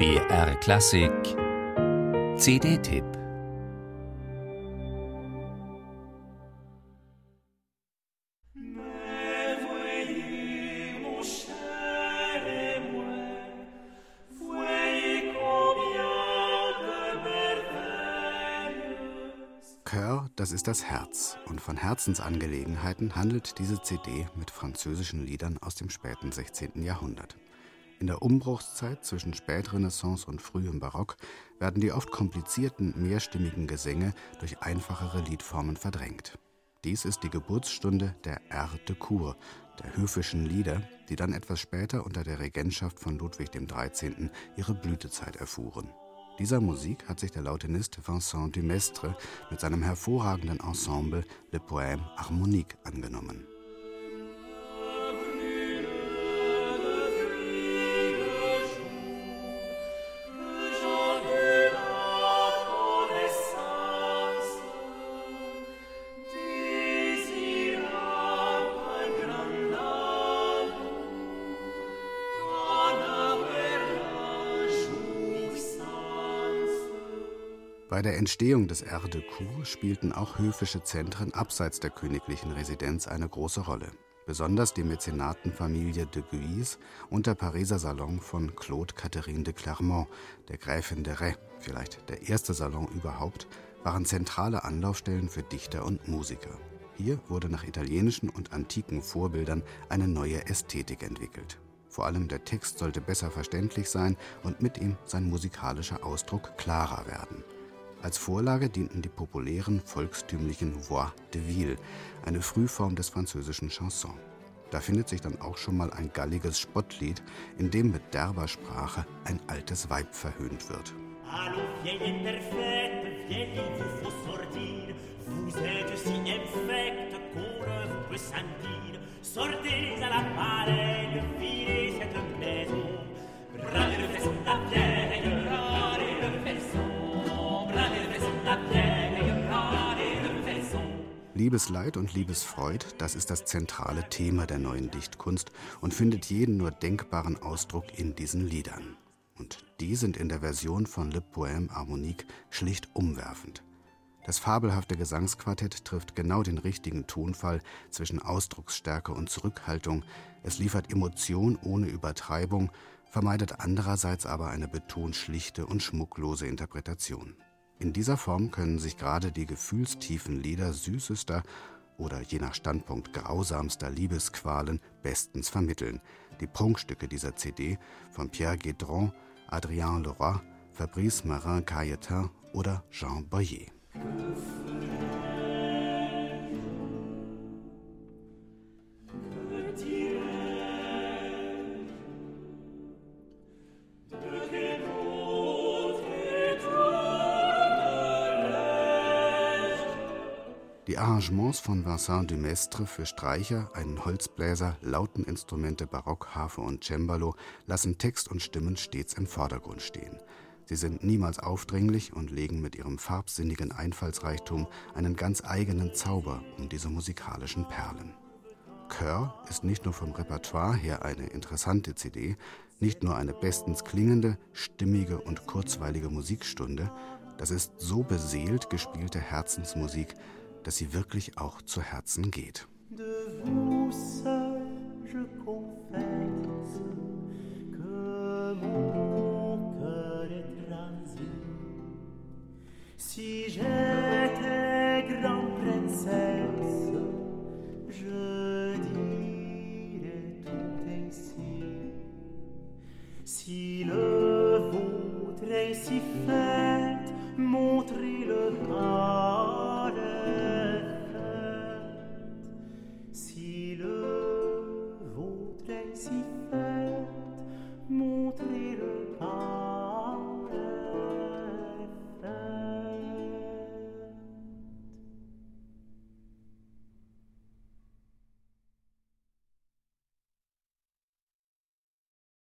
BR Klassik CD-Tipp Cœur, das ist das Herz, und von Herzensangelegenheiten handelt diese CD mit französischen Liedern aus dem späten 16. Jahrhundert. In der Umbruchszeit zwischen Spätrenaissance und frühem Barock werden die oft komplizierten mehrstimmigen Gesänge durch einfachere Liedformen verdrängt. Dies ist die Geburtsstunde der Air de Cour, der höfischen Lieder, die dann etwas später unter der Regentschaft von Ludwig XIII. ihre Blütezeit erfuhren. Dieser Musik hat sich der Lautenist Vincent Dumestre mit seinem hervorragenden Ensemble Le Poème Harmonique angenommen. Bei der Entstehung des Air de Cour spielten auch höfische Zentren abseits der königlichen Residenz eine große Rolle. Besonders die Mäzenatenfamilie de Guise und der Pariser Salon von Claude Catherine de Clermont, der Gräfin de Rais, vielleicht der erste Salon überhaupt, waren zentrale Anlaufstellen für Dichter und Musiker. Hier wurde nach italienischen und antiken Vorbildern eine neue Ästhetik entwickelt. Vor allem der Text sollte besser verständlich sein und mit ihm sein musikalischer Ausdruck klarer werden. Als Vorlage dienten die populären volkstümlichen Voix de Ville, eine Frühform des französischen Chanson. Da findet sich dann auch schon mal ein galliges Spottlied, in dem mit derber Sprache ein altes Weib verhöhnt wird. Allô, Liebesleid und Liebesfreud, das ist das zentrale Thema der neuen Dichtkunst und findet jeden nur denkbaren Ausdruck in diesen Liedern. Und die sind in der Version von Le Poème Harmonique schlicht umwerfend. Das fabelhafte Gesangsquartett trifft genau den richtigen Tonfall zwischen Ausdrucksstärke und Zurückhaltung. Es liefert Emotion ohne Übertreibung, vermeidet andererseits aber eine betont schlichte und schmucklose Interpretation. In dieser Form können sich gerade die gefühlstiefen Lieder süßester oder je nach Standpunkt grausamster Liebesqualen bestens vermitteln. Die Prunkstücke dieser CD von Pierre Guédron, Adrien Leroy, Fabrice Marin-Cailletin oder Jean Boyer. Arrangements von Vincent Dumestre für Streicher, einen Holzbläser, Lauteninstrumente, Barock, Harfe und Cembalo lassen Text und Stimmen stets im Vordergrund stehen. Sie sind niemals aufdringlich und legen mit ihrem farbsinnigen Einfallsreichtum einen ganz eigenen Zauber um diese musikalischen Perlen. Chör ist nicht nur vom Repertoire her eine interessante CD, nicht nur eine bestens klingende, stimmige und kurzweilige Musikstunde, das ist so beseelt gespielte Herzensmusik, dass sie wirklich auch zu Herzen geht. Si j'étais grande princesse, je dirais tout ainsi. Si le vôtre est si fait, See.